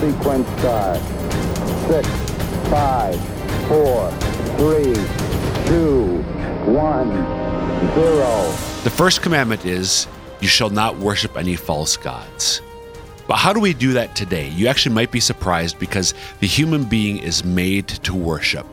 sequence start. Six, five, four, three, two, one, zero. The first commandment is, You shall not worship any false gods. But how do we do that today? You actually might be surprised because the human being is made to worship.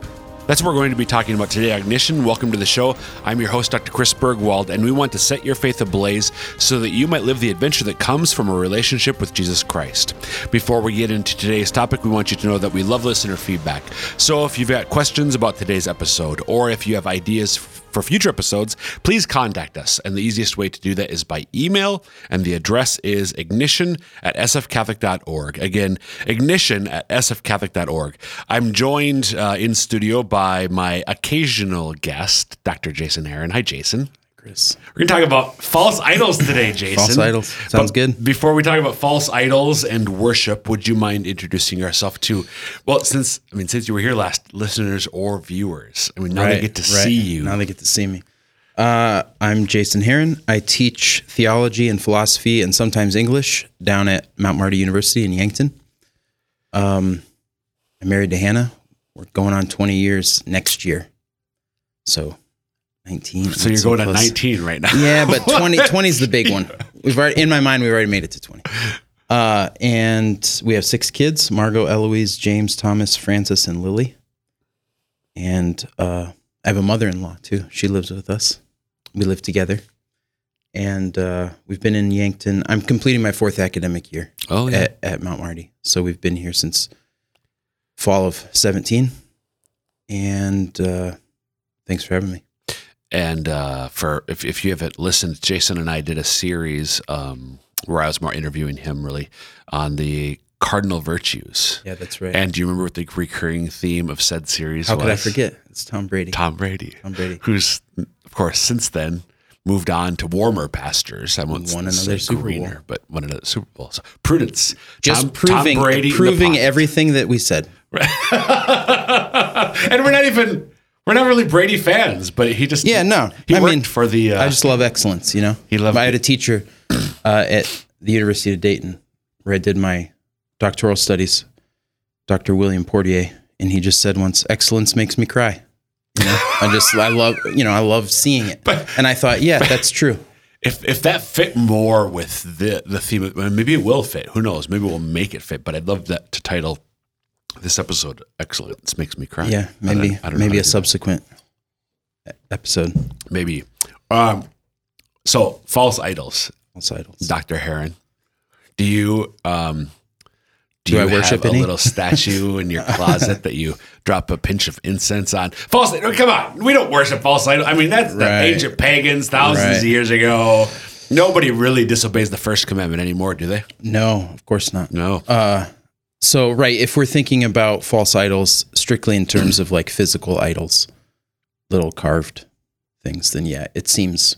That's what we're going to be talking about today. Ignition, welcome to the show. I'm your host, Dr. Chris Burgwald, and we want to set your faith ablaze so that you might live the adventure that comes from a relationship with Jesus Christ. Before we get into today's topic, we want you to know that we love listener feedback. So if you've got questions about today's episode, or if you have ideas for future episodes, please contact us. And the easiest way to do that is by email, and the address is ignition at sfcatholic.org. Again, ignition at sfcatholic.org. I'm joined uh, in studio by my occasional guest, Dr. Jason Heron. Hi, Jason. Chris. We're going to talk about false idols today, Jason. False idols. Sounds But good. Before we talk about false idols and worship, would you mind introducing yourself to, well, since, I mean, since you were here last, listeners or viewers, I mean, now they get to right. see you. Now they get to see me. Uh, I'm Jason Heron. I teach theology and philosophy and sometimes English down at Mount Marty University in Yankton. Um, I'm married to Hannah. We're going on 20 years next year. So 19. So you're going to 19 right now. Yeah, but 20, 20 is the big one. We've already, in my mind, we've already made it to 20. Uh, and we have six kids Margot, Eloise, James, Thomas, Francis, and Lily. And uh, I have a mother in law too. She lives with us. We live together. And uh, we've been in Yankton. I'm completing my fourth academic year Oh, yeah. at, at Mount Marty. So we've been here since fall of 17. And uh, thanks for having me. And uh, for if, if you haven't listened, Jason and I did a series um, where I was more interviewing him really on the cardinal virtues. Yeah, that's right. And do you remember what the recurring theme of said series How was? could I forget? It's Tom Brady. Tom Brady. Tom Brady. Who's, of course, since then moved on to warmer pastures. I won't Won another Super Bowl. but won another Super Bowl. So prudence. Just Tom, proving, Tom proving everything that we said. and we're not even we're not really Brady fans, but he just Yeah, no. he I worked mean, for the uh, I just love excellence, you know. He loved I had a teacher uh, at the University of Dayton where I did my doctoral studies, Dr. William Portier, and he just said once, "Excellence makes me cry." You know, I just I love you know I love seeing it, But- and I thought, yeah, that's true. if if that fit more with the the theme, maybe it will fit. Who knows? Maybe we'll make it fit. But I'd love that to title this episode excellent. This Makes Me Cry." Yeah, I don't- maybe I don't know maybe a subsequent e- episode. maybe. Um, so false idols, False idols. Doctor Heron. Do you um? Do, Do you I worship a any? little statue in your closet that you drop a pinch of incense on? False idol. Come on, we don't worship false idols. I mean, that's the Right. ancient pagans thousands Right. of years ago. Nobody really disobeys the first commandment anymore, do they? No, of course not. No. Uh, so right, if we're thinking about false idols strictly in terms of like physical idols, little carved things, then yeah, it seems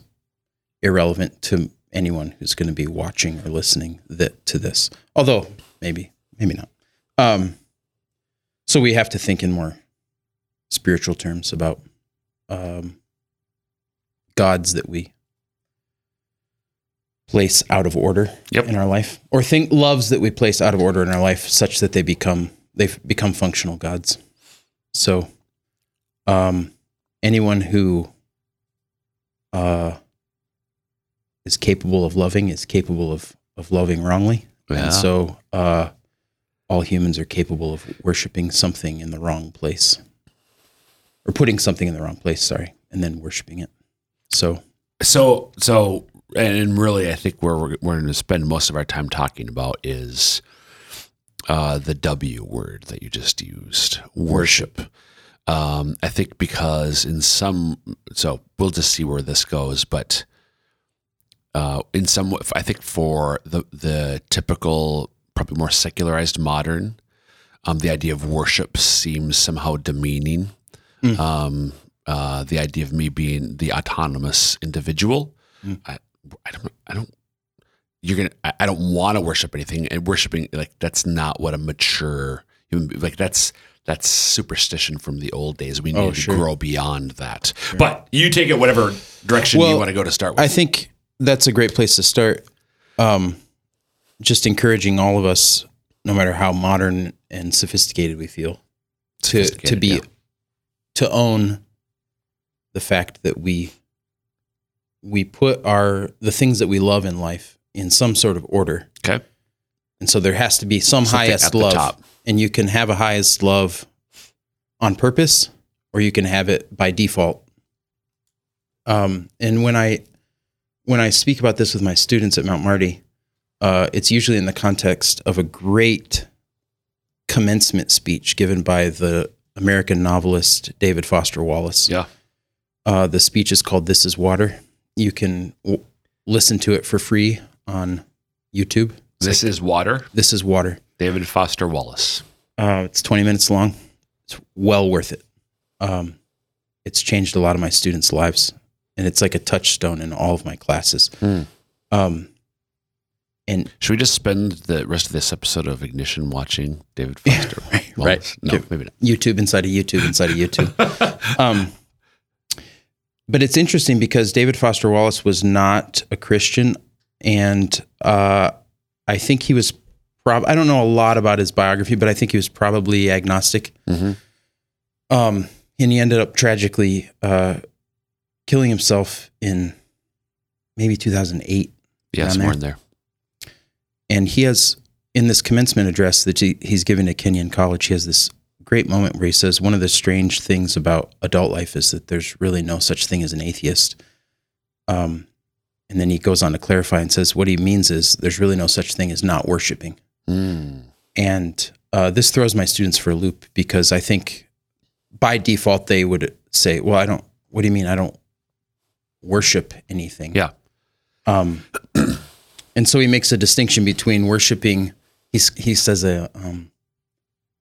irrelevant to anyone who's going to be watching or listening that to this. Although maybe, maybe not. Um, so we have to think in more spiritual terms about um, gods that we place out of order Yep. in our life or think loves that we place out of order in our life such that they become they've become functional gods so um anyone who uh is capable of loving is capable of of loving wrongly Yeah. and so uh all humans are capable of worshiping something in the wrong place or putting something in the wrong place sorry and then worshiping it so So, so, and really, I think where we're, we're going to spend most of our time talking about is uh, the W word that you just used, worship. Um, I think because in some, so we'll just see where this goes, but uh, in some, I think for the the typical, probably more secularized modern, um, the idea of worship seems somehow demeaning. Mm. Um, uh, the idea of me being the autonomous individual. Mm. I, I don't, I don't, you're gonna, I, I don't want to worship anything, and worshiping like that's not what a mature human like. That's that's superstition from the old days. We need Oh, to grow beyond that. But you take it whatever direction you want to go to start with. I think that's a great place to start. Um, just encouraging all of us no matter how modern and sophisticated we feel, to to be yeah. to own the fact that we we put our the things that we love in life in some sort of order. Okay. And so there has to be some Something highest love. top. And you can have a highest love on purpose or you can have it by default. Um, and when I when I speak about this with my students at Mount Marty, uh, it's usually in the context of a great commencement speech given by the American novelist David Foster Wallace. Yeah. Uh, the speech is called "This Is Water." You can w- listen to it for free on YouTube. This is water. This is water. David Foster Wallace. Uh, it's 20 minutes long. It's well worth it. Um, it's changed a lot of my students' lives, and it's like a touchstone in all of my classes. Hmm. Um, and Should we just spend the rest of this episode of Ignition watching David Foster? right, Wallace? right. No, maybe not. YouTube inside of YouTube inside of YouTube. um, but it's interesting because David Foster Wallace was not a Christian, and uh, I think he was. Prob- I don't know a lot about his biography, but I think he was probably agnostic. Mhm. Um, and he ended up tragically uh, killing himself in maybe 2008. Yeah, somewhere in there. And he has, in this commencement address that he, he's giving at Kenyon College, he has this great moment where he says, One of the strange things about adult life is that there's really no such thing as an atheist. Um, and then he goes on to clarify and says, What he means is there's really no such thing as not worshiping. Mm. And uh, this throws my students for a loop because I think by default they would say, "Well, I don't. What do you mean? I don't worship anything." Yeah. Um, and so he makes a distinction between worshiping. He's, he says a um,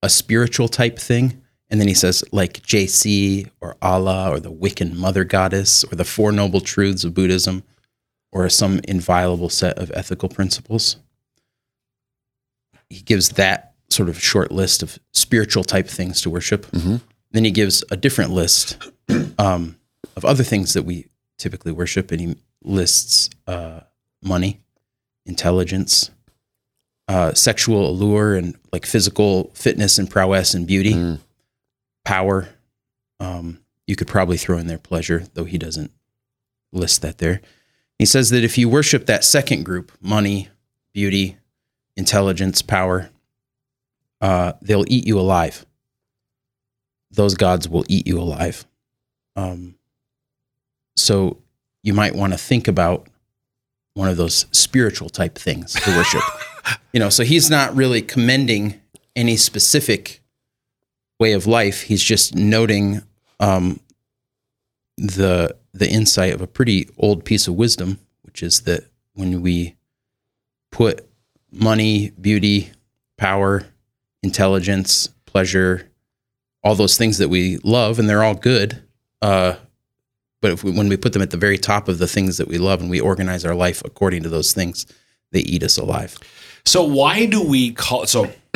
a spiritual type thing, and then he says like JC or Allah or the Wiccan Mother Goddess or the Four Noble Truths of Buddhism, or some inviolable set of ethical principles he gives that sort of short list of spiritual type things to worship. Mhm. Then he gives a different list um, of other things that we typically worship, and he lists uh, money, intelligence, uh, sexual allure, and like physical fitness and prowess and beauty, Mm. power. Um, you could probably throw in there pleasure, though he doesn't list that there. He says that if you worship that second group, money, beauty, intelligence, power, uh, they'll eat you alive. Those gods will eat you alive. Um, so you might want to think about one of those spiritual type things to worship. you know, so he's not really commending any specific way of life. He's just noting um, the the insight of a pretty old piece of wisdom, which is that when we put money, beauty, power, intelligence, pleasure, all those things that we love, and they're all good. Uh, but if we, when we put them at the very top of the things that we love and we organize our life according to those things, they eat us alive. So why do we call so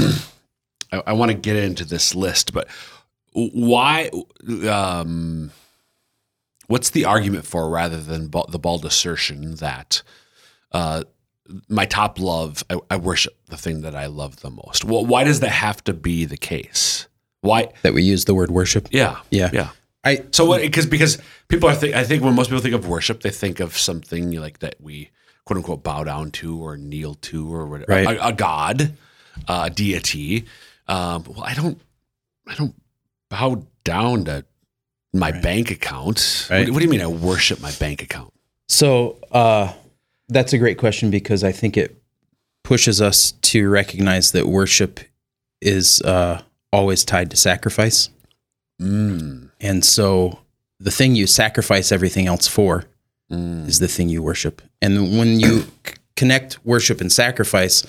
I, I want to get into this list, but why um what's the argument for rather than ba- the bald assertion that uh my top love I, I worship the thing that I love the most. Well, why does that have to be the case? Why That we use the word worship. yeah. Yeah. Yeah. I So what? Because because people are think I think when most people think of worship, they think of something like that we quote unquote bow down to or kneel to or whatever, Right. a, a god, a deity. Um, well, I don't, I don't bow down to my bank account. What, Right. do- what do you mean? I worship my bank account? So uh, that's a great question because I think it pushes us to recognize that worship is uh, always tied to sacrifice. Mm, And so the thing you sacrifice everything else for mm. is the thing you worship. And when you connect worship and sacrifice,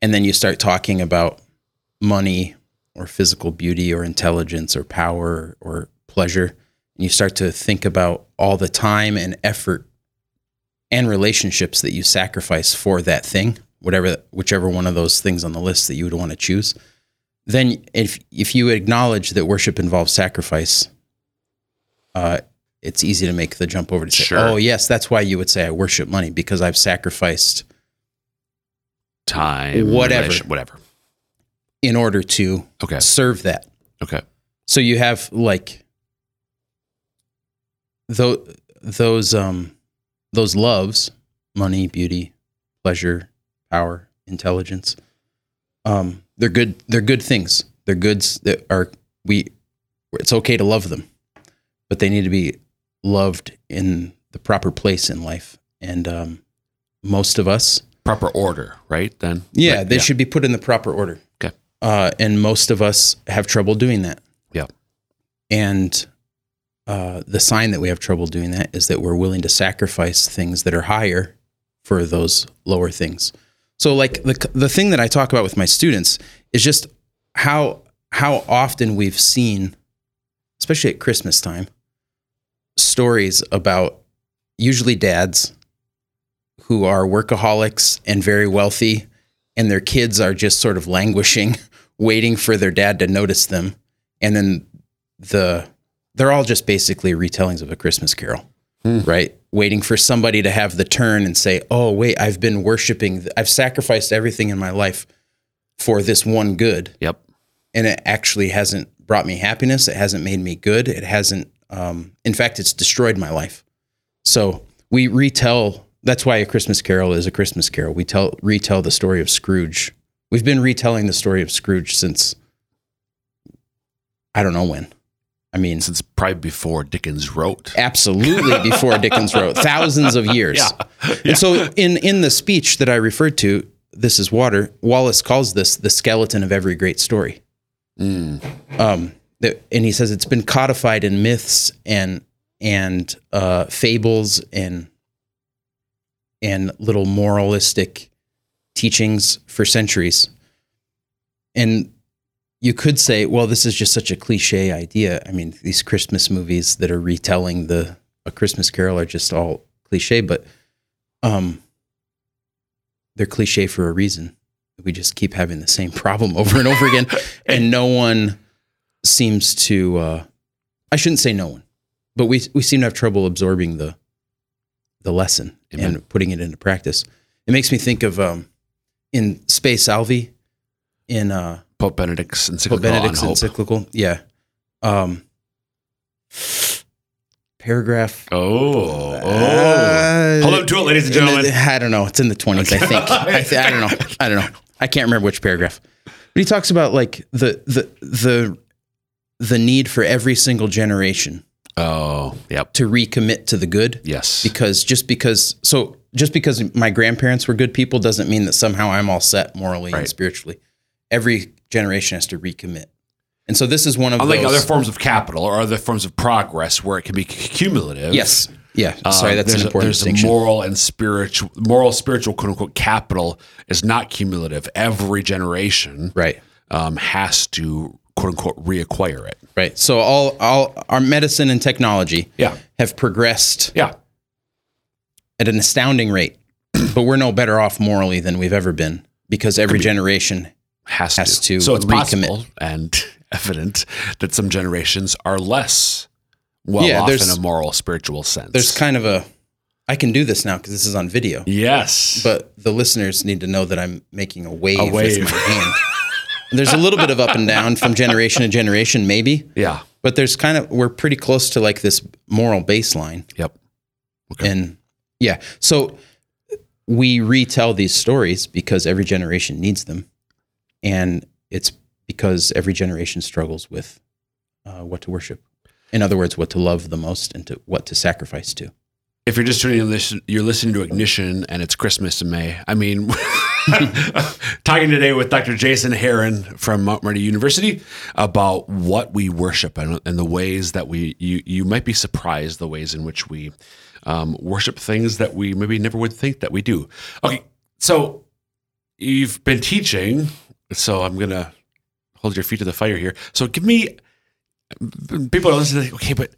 and then you start talking about money or physical beauty or intelligence or power or pleasure, and you start to think about all the time and effort and relationships that you sacrifice for that thing, whatever, whichever one of those things on the list that you would want to choose, then if if you acknowledge that worship involves sacrifice, uh, it's easy to make the jump over to say, Sure. "Oh, yes, that's why you would say I worship money because I've sacrificed." Time, Whatever. whatever. in order to Okay. serve that. Okay. So you have like those those um those loves, money, beauty, pleasure, power, intelligence. Um they're good they're good things. They're goods that are we it's okay to love them. But they need to be loved in the proper place in life. And um most of us Proper order, right? Then. yeah, Right, they should be put in the proper order. Okay. Uh, and most of us have trouble doing that. Yeah. And uh, the sign that we have trouble doing that is that we're willing to sacrifice things that are higher for those lower things. So, like the the thing that I talk about with my students is just how how often we've seen, especially at Christmas time, stories about usually dads who are workaholics and very wealthy, and their kids are just sort of languishing, waiting for their dad to notice them, and then the they're all just basically retellings of a Christmas Carol, hmm. right? Waiting for somebody to have the turn and say, "Oh, wait, I've been worshiping, I've sacrificed everything in my life for this one good." Yep. and it actually hasn't brought me happiness. It hasn't made me good. It hasn't, um, in fact, it's destroyed my life. So we retell. That's why a Christmas Carol is a Christmas Carol. We tell retell the story of Scrooge. We've been retelling the story of Scrooge since I don't know when. I mean, Since probably before Dickens wrote. absolutely before Dickens wrote, thousands of years. Yeah. And so in in the speech that I referred to, this is water. Wallace calls this the skeleton of every great story. Um, that, and he says it's been codified in myths and and uh, fables and and little moralistic teachings for centuries. And you could say, well, this is just such a cliche idea. I mean, these Christmas movies that are retelling the a Christmas Carol are just all cliche, but um, they're cliche for a reason. We just keep having the same problem over and over again, and no one seems to. Uh, I shouldn't say no one, but we we seem to have trouble absorbing the the lesson Amen. and putting it into practice. It makes me think of um, in Spe Salvi, in uh, Pope Benedict's encyclical. Pope encyclical Benedict's encyclical. Yeah. Um, paragraph. Oh, oh. Uh, Hold up to it, ladies and in the- gentlemen. I don't know. It's in the 20s, I think. I, th- I don't know. I don't know. I can't remember which paragraph. But he talks about like the the the the need for every single generation Oh, yep. to recommit to the good Yes. because just because so just because my grandparents were good people doesn't mean that somehow I'm all set morally and spiritually. Every generation has to recommit. And so this is one of Unlike those other forms of capital or other forms of progress where it can be cumulative. Yes. Yeah. uh, Sorry, that's there's an a- important there's distinction. A moral and spiritual, moral, spiritual, quote unquote, capital is not cumulative. Every generation right. um, has to, quote unquote, reacquire it. Right. So all all our medicine and technology Yeah. have progressed Yeah. at an astounding rate, but we're no better off morally than we've ever been because every generation Has, Has to. to So it's recommit. possible and evident that some generations are less well Yeah, off in a moral, spiritual sense. there's kind of a I can do this now because this is on video. yes. But the listeners need to know that I'm making a wave, wave. with my hand. There's a little bit of up and down from generation to generation, maybe, yeah. but there's kind of we're pretty close to like this moral baseline. Yep. Okay. And yeah, so we retell these stories because every generation needs them, and it's because every generation struggles with uh, what to worship. In other words, what to love the most and to what to sacrifice to. If you're just tuning in, listen, you're listening to Ignition and it's Christmas in May. I mean, talking today with Dr. Jason Heron from Mount Marty University about what we worship and, and the ways that we, you, you might be surprised the ways in which we um, worship things that we maybe never would think that we do. Okay. So you've been teaching. So I'm going to hold your feet to the fire here. So give me, people are listening, okay, but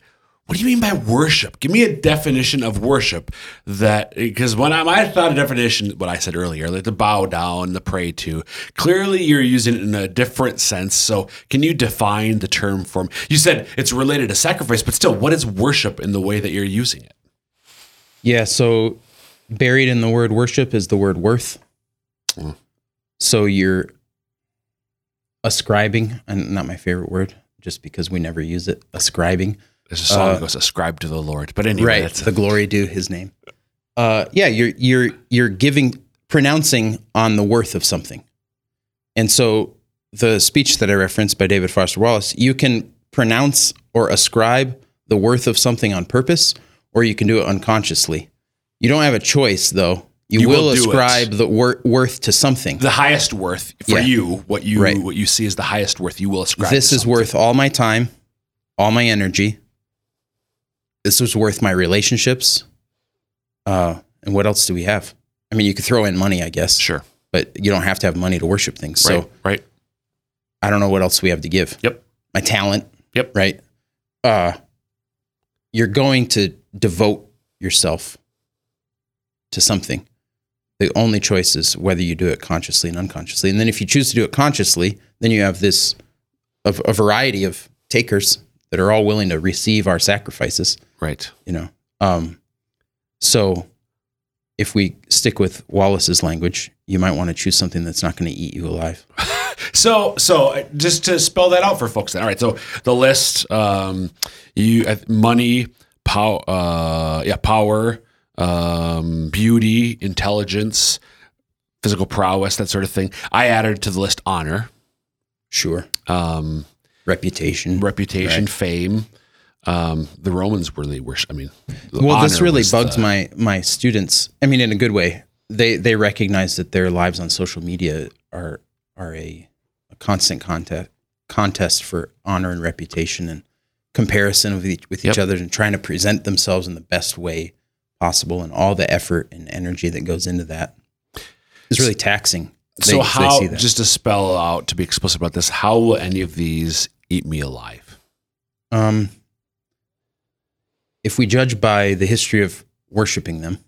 what do you mean by worship? Give me a definition of worship that because when I, I thought a definition, what I said earlier, like to bow down, the pray to. Clearly, you're using it in a different sense. So, can you define the term for? You said it's related to sacrifice, but still, what is worship in the way that you're using it? Yeah, so buried in the word worship is the word worth. Mm. So you're ascribing, and not my favorite word, just because we never use it. Ascribing, There's a song that goes, ascribe to the Lord. But anyway, right? that's The glory due His name. Uh, yeah, you're you're you're giving pronouncing on the worth of something, and so the speech that I referenced by David Foster Wallace, you can pronounce or ascribe the worth of something on purpose, or you can do it unconsciously. You don't have a choice, though. You, You will, will do it. ascribe the wor- worth to something. the highest worth for Yeah. you. What you Right. what you see as the highest worth, you will ascribe. this is worth all my time, all my energy. This was worth my relationships. Uh, and what else do we have? I mean, you could throw in money, I guess, sure. but you don't have to have money to worship things. Right. So right. I don't know what else we have to give. Yep. My talent. Yep. Right. Uh, you're going to devote yourself to something. The only choice is whether you do it consciously and unconsciously. And then if you choose to do it consciously, then you have this a, a variety of takers that are all willing to receive our sacrifices. Right. You know. Um, so if we stick with Wallace's language, you might want to choose something that's not going to eat you alive. So, so uh, just to spell that out for folks, then. All right. So the list, um, you uh, money, power, uh, yeah, power, um, beauty, intelligence, physical prowess, that sort of thing. I added to the list honor, Sure. um, Reputation. reputation, Right. fame. Um, the Romans really worship. I mean, the well this really was bugs the- my my students i mean in a good way they they recognize that their lives on social media are are a, a constant contest contest for honor and reputation and comparison with each, with each Yep. other and trying to present themselves in the best way possible and all the effort and energy that goes into that is really taxing They- so how? Just to spell out, to be explicit about this, how will any of these eat me alive? Um, if we judge by the history of worshiping them,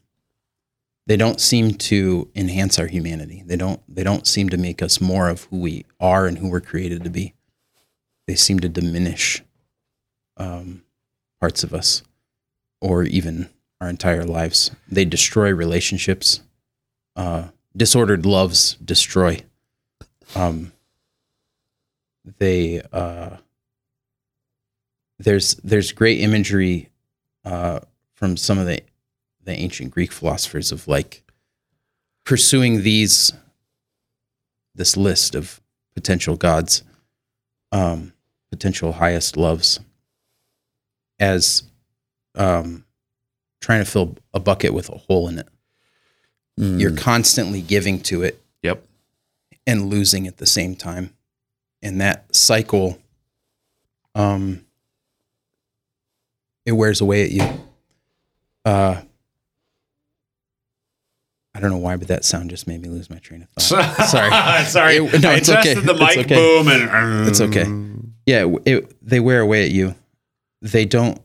they don't seem to enhance our humanity. They don't. They don't seem to make us more of who we are and who we're created to be. They seem to diminish um, parts of us, or even our entire lives. They destroy relationships. Uh, disordered loves destroy. Um, they. Uh, there's there's great imagery uh, from some of the the ancient Greek philosophers of like pursuing these this list of potential gods, um, potential highest loves, as um, trying to fill a bucket with a hole in it. You're Mm, constantly giving to it yep. and losing at the same time. And that cycle, um, it wears away at you. Uh, I don't know why, but that sound just made me lose my train of thought. Sorry. sorry. It- no, I it's okay. the It's okay. boom and It's okay. Yeah, it, they wear away at you. They don't.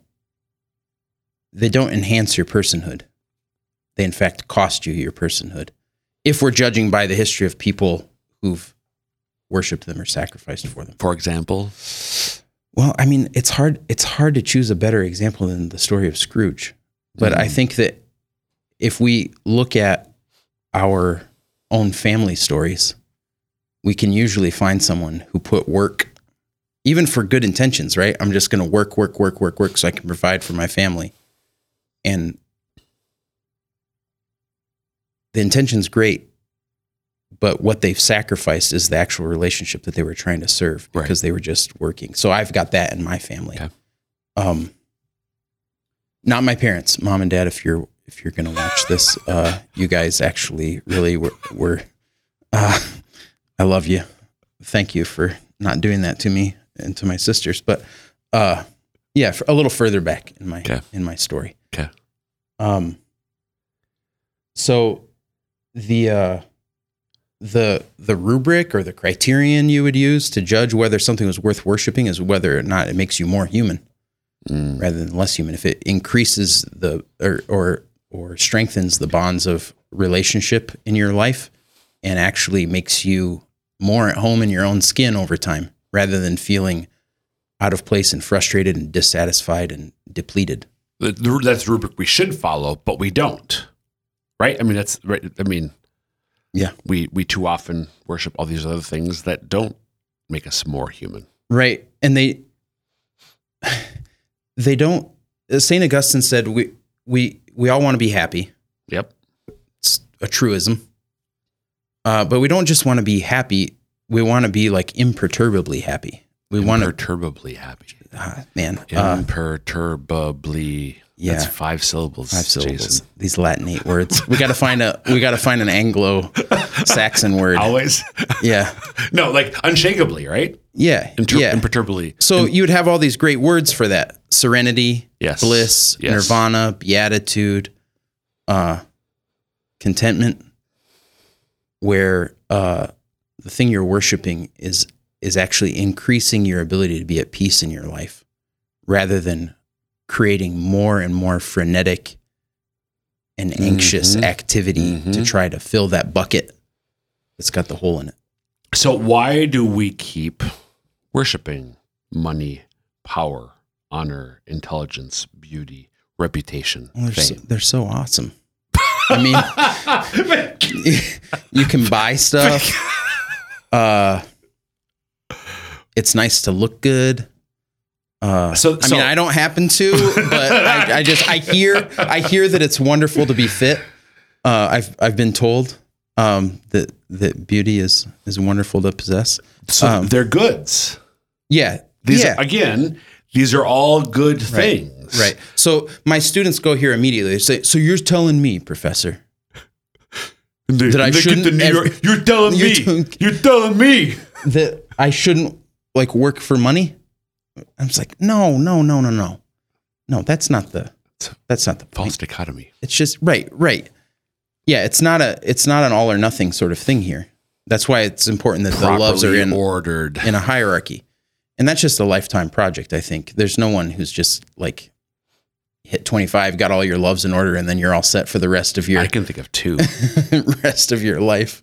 They don't enhance your personhood. They in fact cost you your personhood. If we're judging by the history of people who've worshipped them or sacrificed for them. For example, Well, I mean, it's hard. It's hard to choose a better example than the story of Scrooge. But I mm. think that if we look at our own family stories, we can usually find someone who put work, even for good intentions. Right? I'm just going to work, work, work, work, work, so I can provide for my family, and the intention's great. But what they've sacrificed is the actual relationship that they were trying to serve Right. because they were just working. So I've got that in my family. Okay. Um, not my parents, mom and dad. If you're if you're gonna watch this, uh, you guys actually really were. were uh, I love you. Thank you for not doing that to me and to my sisters. But uh, yeah, for a little further back in my Okay. in my story. Okay. Um. So, the uh, the the rubric or the criterion you would use to judge whether something was worth worshiping is whether or not it makes you more human Mm, rather than less human. If it increases the or or or strengthens the bonds of relationship in your life and actually makes you more at home in your own skin over time rather than feeling out of place and frustrated and dissatisfied and depleted. the- the- that's the rubric we should follow, but we don't. Right? I mean, that's right. I mean, Yeah. we we too often worship all these other things that don't make us more human. Right. And they they don't St. Augustine said we we we all want to be happy. Yep. It's a truism. Uh, but we don't just want to be happy. We want to be like imperturbably happy. We want to, Imperturbably happy. uh, man, uh, Imperturbably. Yeah. That's five syllables. five syllables. Jason. These Latinate words. We got to find a. We got to find an Anglo-Saxon word. Always. Yeah, no, like unshakably, right? yeah, Inter- yeah. Imperturbably. So you would have all these great words for that: serenity, Yes. bliss, Yes. nirvana, beatitude, uh, contentment. Where uh, the thing you're worshiping is is actually increasing your ability to be at peace in your life, rather than creating more and more frenetic and anxious Mhm. activity to Mhm. try to fill that bucket that's got the hole in it. So why do we keep worshiping money, power, honor, intelligence, beauty, reputation, Well, they're, so, they're so awesome. I mean, you can buy stuff. Uh, it's nice to look good. Uh, So- I mean, I don't happen to, but I, I just I hear I hear that it's wonderful to be fit. Uh, I've I've been told um, that that beauty is is wonderful to possess. So Um, they're goods. Yeah, These yeah, are, again, these are all good Right. things. right. So my students go here immediately. They say, "So you're telling me, professor, They- That I shouldn't the New ever- York- you're telling You're me. telling- you're telling me. that I shouldn't like work for money. I'm just like, no, no, no, no, no, no. That's not the. That's not the point. False dichotomy. It's just right, right. Yeah, it's not a. It's not an all or nothing sort of thing here. That's why it's important that the loves are in ordered. in a hierarchy, and that's just a lifetime project. I think there's no one who's just like hit 25, got all your loves in order, and then you're all set for the rest of your I can think of two. rest of your life.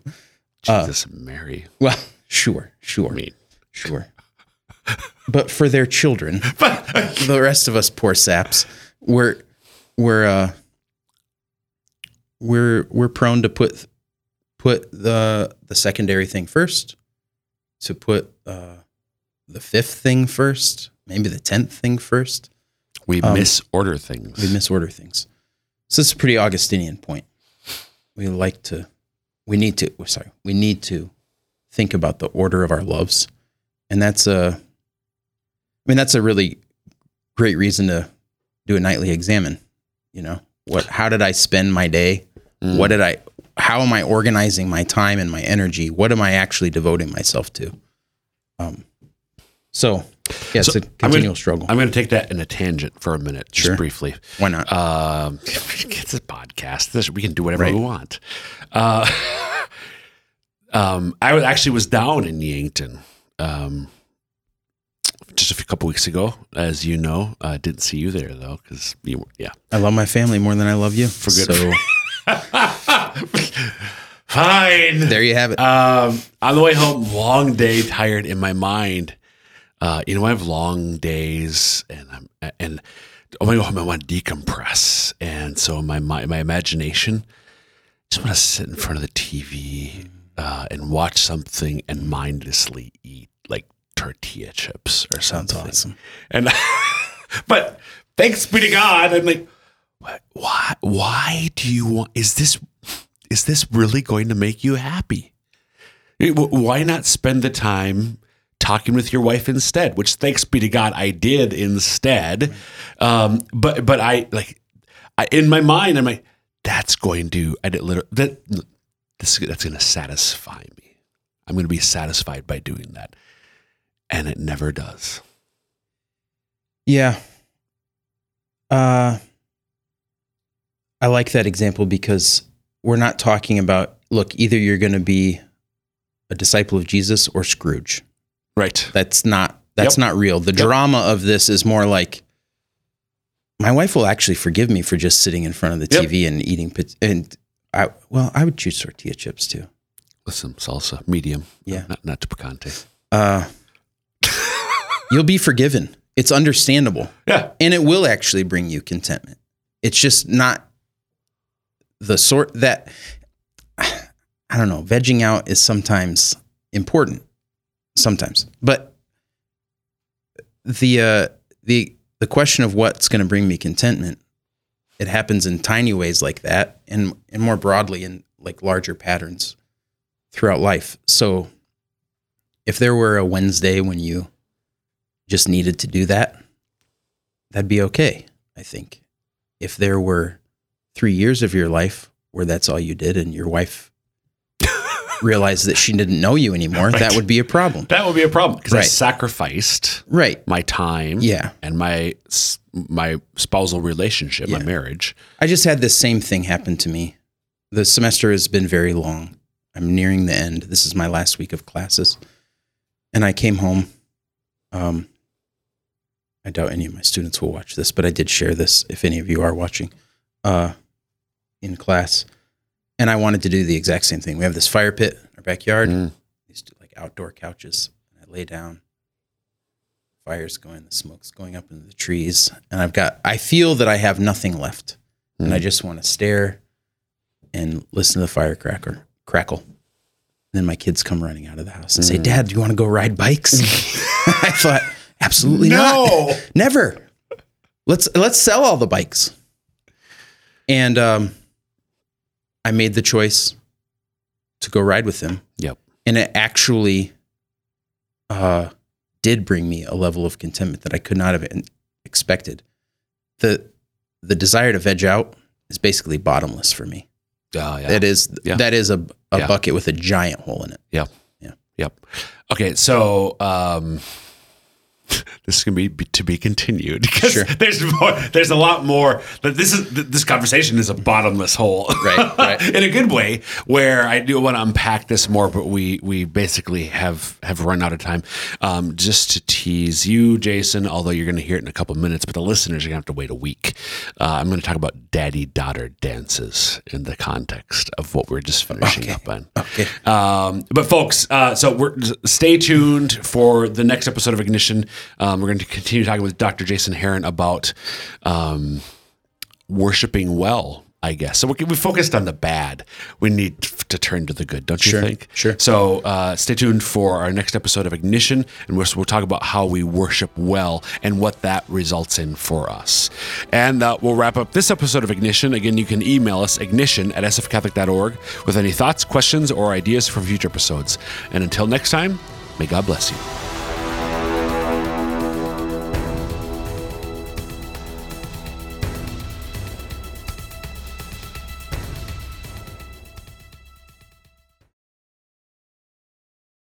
Uh, Jesus and Mary. Well, sure, sure. I mean, Sure. But for their children, the rest of us poor saps, we're we're uh we're we're prone to put put the the secondary thing first, to put uh the fifth thing first, maybe the tenth thing first. we Um, misorder things. We misorder things. So this is a pretty Augustinian point. We like to we need to oh, sorry, we need to think about the order of our loves. And that's a mean that's a really great reason to do a nightly examine, you know. What how did I spend my day? Mm. What did I how am I organizing my time and my energy? What am I actually devoting myself to? Um so yeah, it's So, a I'm gonna- continual struggle. I'm going to take that in a tangent for a minute, just briefly. Why not? Um, it's a podcast. This, we can do whatever Right. we want. Uh, um, I was actually was down in Yankton um, just a few couple weeks ago, as you know. I didn't see you there though, because you, yeah. I love my family more than I love you. For good- So Fine. there you have it. Um, on the way home, long day, tired in my mind. Uh, you know, I have long days, and I'm and oh my god, I want to decompress, and so my my, my imagination I just want to sit in front of the TV uh, and watch something and mindlessly eat like tortilla chips or something. awesome. And but thanks be to God, I'm like, what, why? Why do you want? Is this is this really going to make you happy? It- Why not spend the time talking with your wife instead? Which, thanks be to God, I did instead. Um, but but I like I, in my mind, I'm like, that's going to I did literally that this that's going to satisfy me. I'm going to be satisfied by doing that, and it never does. Yeah. Uh, I like that example because we're not talking about, look, either you're going to be a disciple of Jesus or Scrooge. Right. That's not, that's Yep. not real. The drama of this is more like, my wife will actually forgive me for just sitting in front of the Yep. TV and eating, and I, well, I would choose tortilla chips too. With some salsa, medium. Yeah. Not, not to picante. Uh, you'll be forgiven. It's understandable. Yeah. and it will actually bring you contentment. It's just not the sort that I don't know. Vegging out is sometimes important, sometimes. But the uh, the the question of what's going to bring me contentment, it happens in tiny ways like that, and and more broadly in like larger patterns throughout life. So, if there were a Wednesday when you just needed to do that, that'd be okay. I think. If there were three years of your life where that's all you did, and your wife realized that she didn't know you anymore, that would be a problem. That would be a problem because I sacrificed Right. my time Yeah. and my my spousal relationship, my marriage. I just had this same thing happen to me. The semester has been very long. I'm nearing the end. This is my last week of classes. And I came home. Um, I doubt any of my students will watch this, but I did share this if any of you are watching uh, in class. And I wanted to do the exact same thing. We have this fire pit in our backyard, Mm. these like outdoor couches. And I lay down, fire's going, the smoke's going up into the trees. And I've got, I feel that I have nothing left and I just want to stare and listen to the firecracker crackle. And then my kids come running out of the house and say, "Dad, do you want to go ride bikes?" I thought, "Absolutely not, never. Let's let's sell all the bikes." And um, I made the choice to go ride with them, Yep. and it actually uh, did bring me a level of contentment that I could not have expected. the The desire to veg out is basically bottomless for me. Oh, yeah. That is Yeah. that is a, a Yeah. bucket with a giant hole in it. Yep. Yeah. Yep. Okay. So, um, this is going to be to be continued because Sure. there's more, there's a lot more. But this is this conversation is a bottomless hole, Right, right. in a good way. Where I do want to unpack this more, but we we basically have have run out of time. Um, just to tease you, Jason, although you're going to hear it in a couple minutes, but the listeners are going to have to wait a week. Uh, I'm going to talk about daddy daughter dances in the context of what we're just finishing Okay. up on. Okay. Um, but folks, uh, so we're stay tuned for the next episode of Ignition. Um, we're going to continue talking with Dr. Jason Heron about um, worshiping well. I guess so. We, we focused on the bad. We need to turn to the good, don't you Sure, think? sure. So uh, stay tuned for our next episode of Ignition, and we'll, we'll talk about how we worship well and what that results in for us. And uh, we'll wrap up this episode of Ignition. Again, you can email us ignition at sfcatholic.org with any thoughts, questions, or ideas for future episodes. And until next time, may God bless you.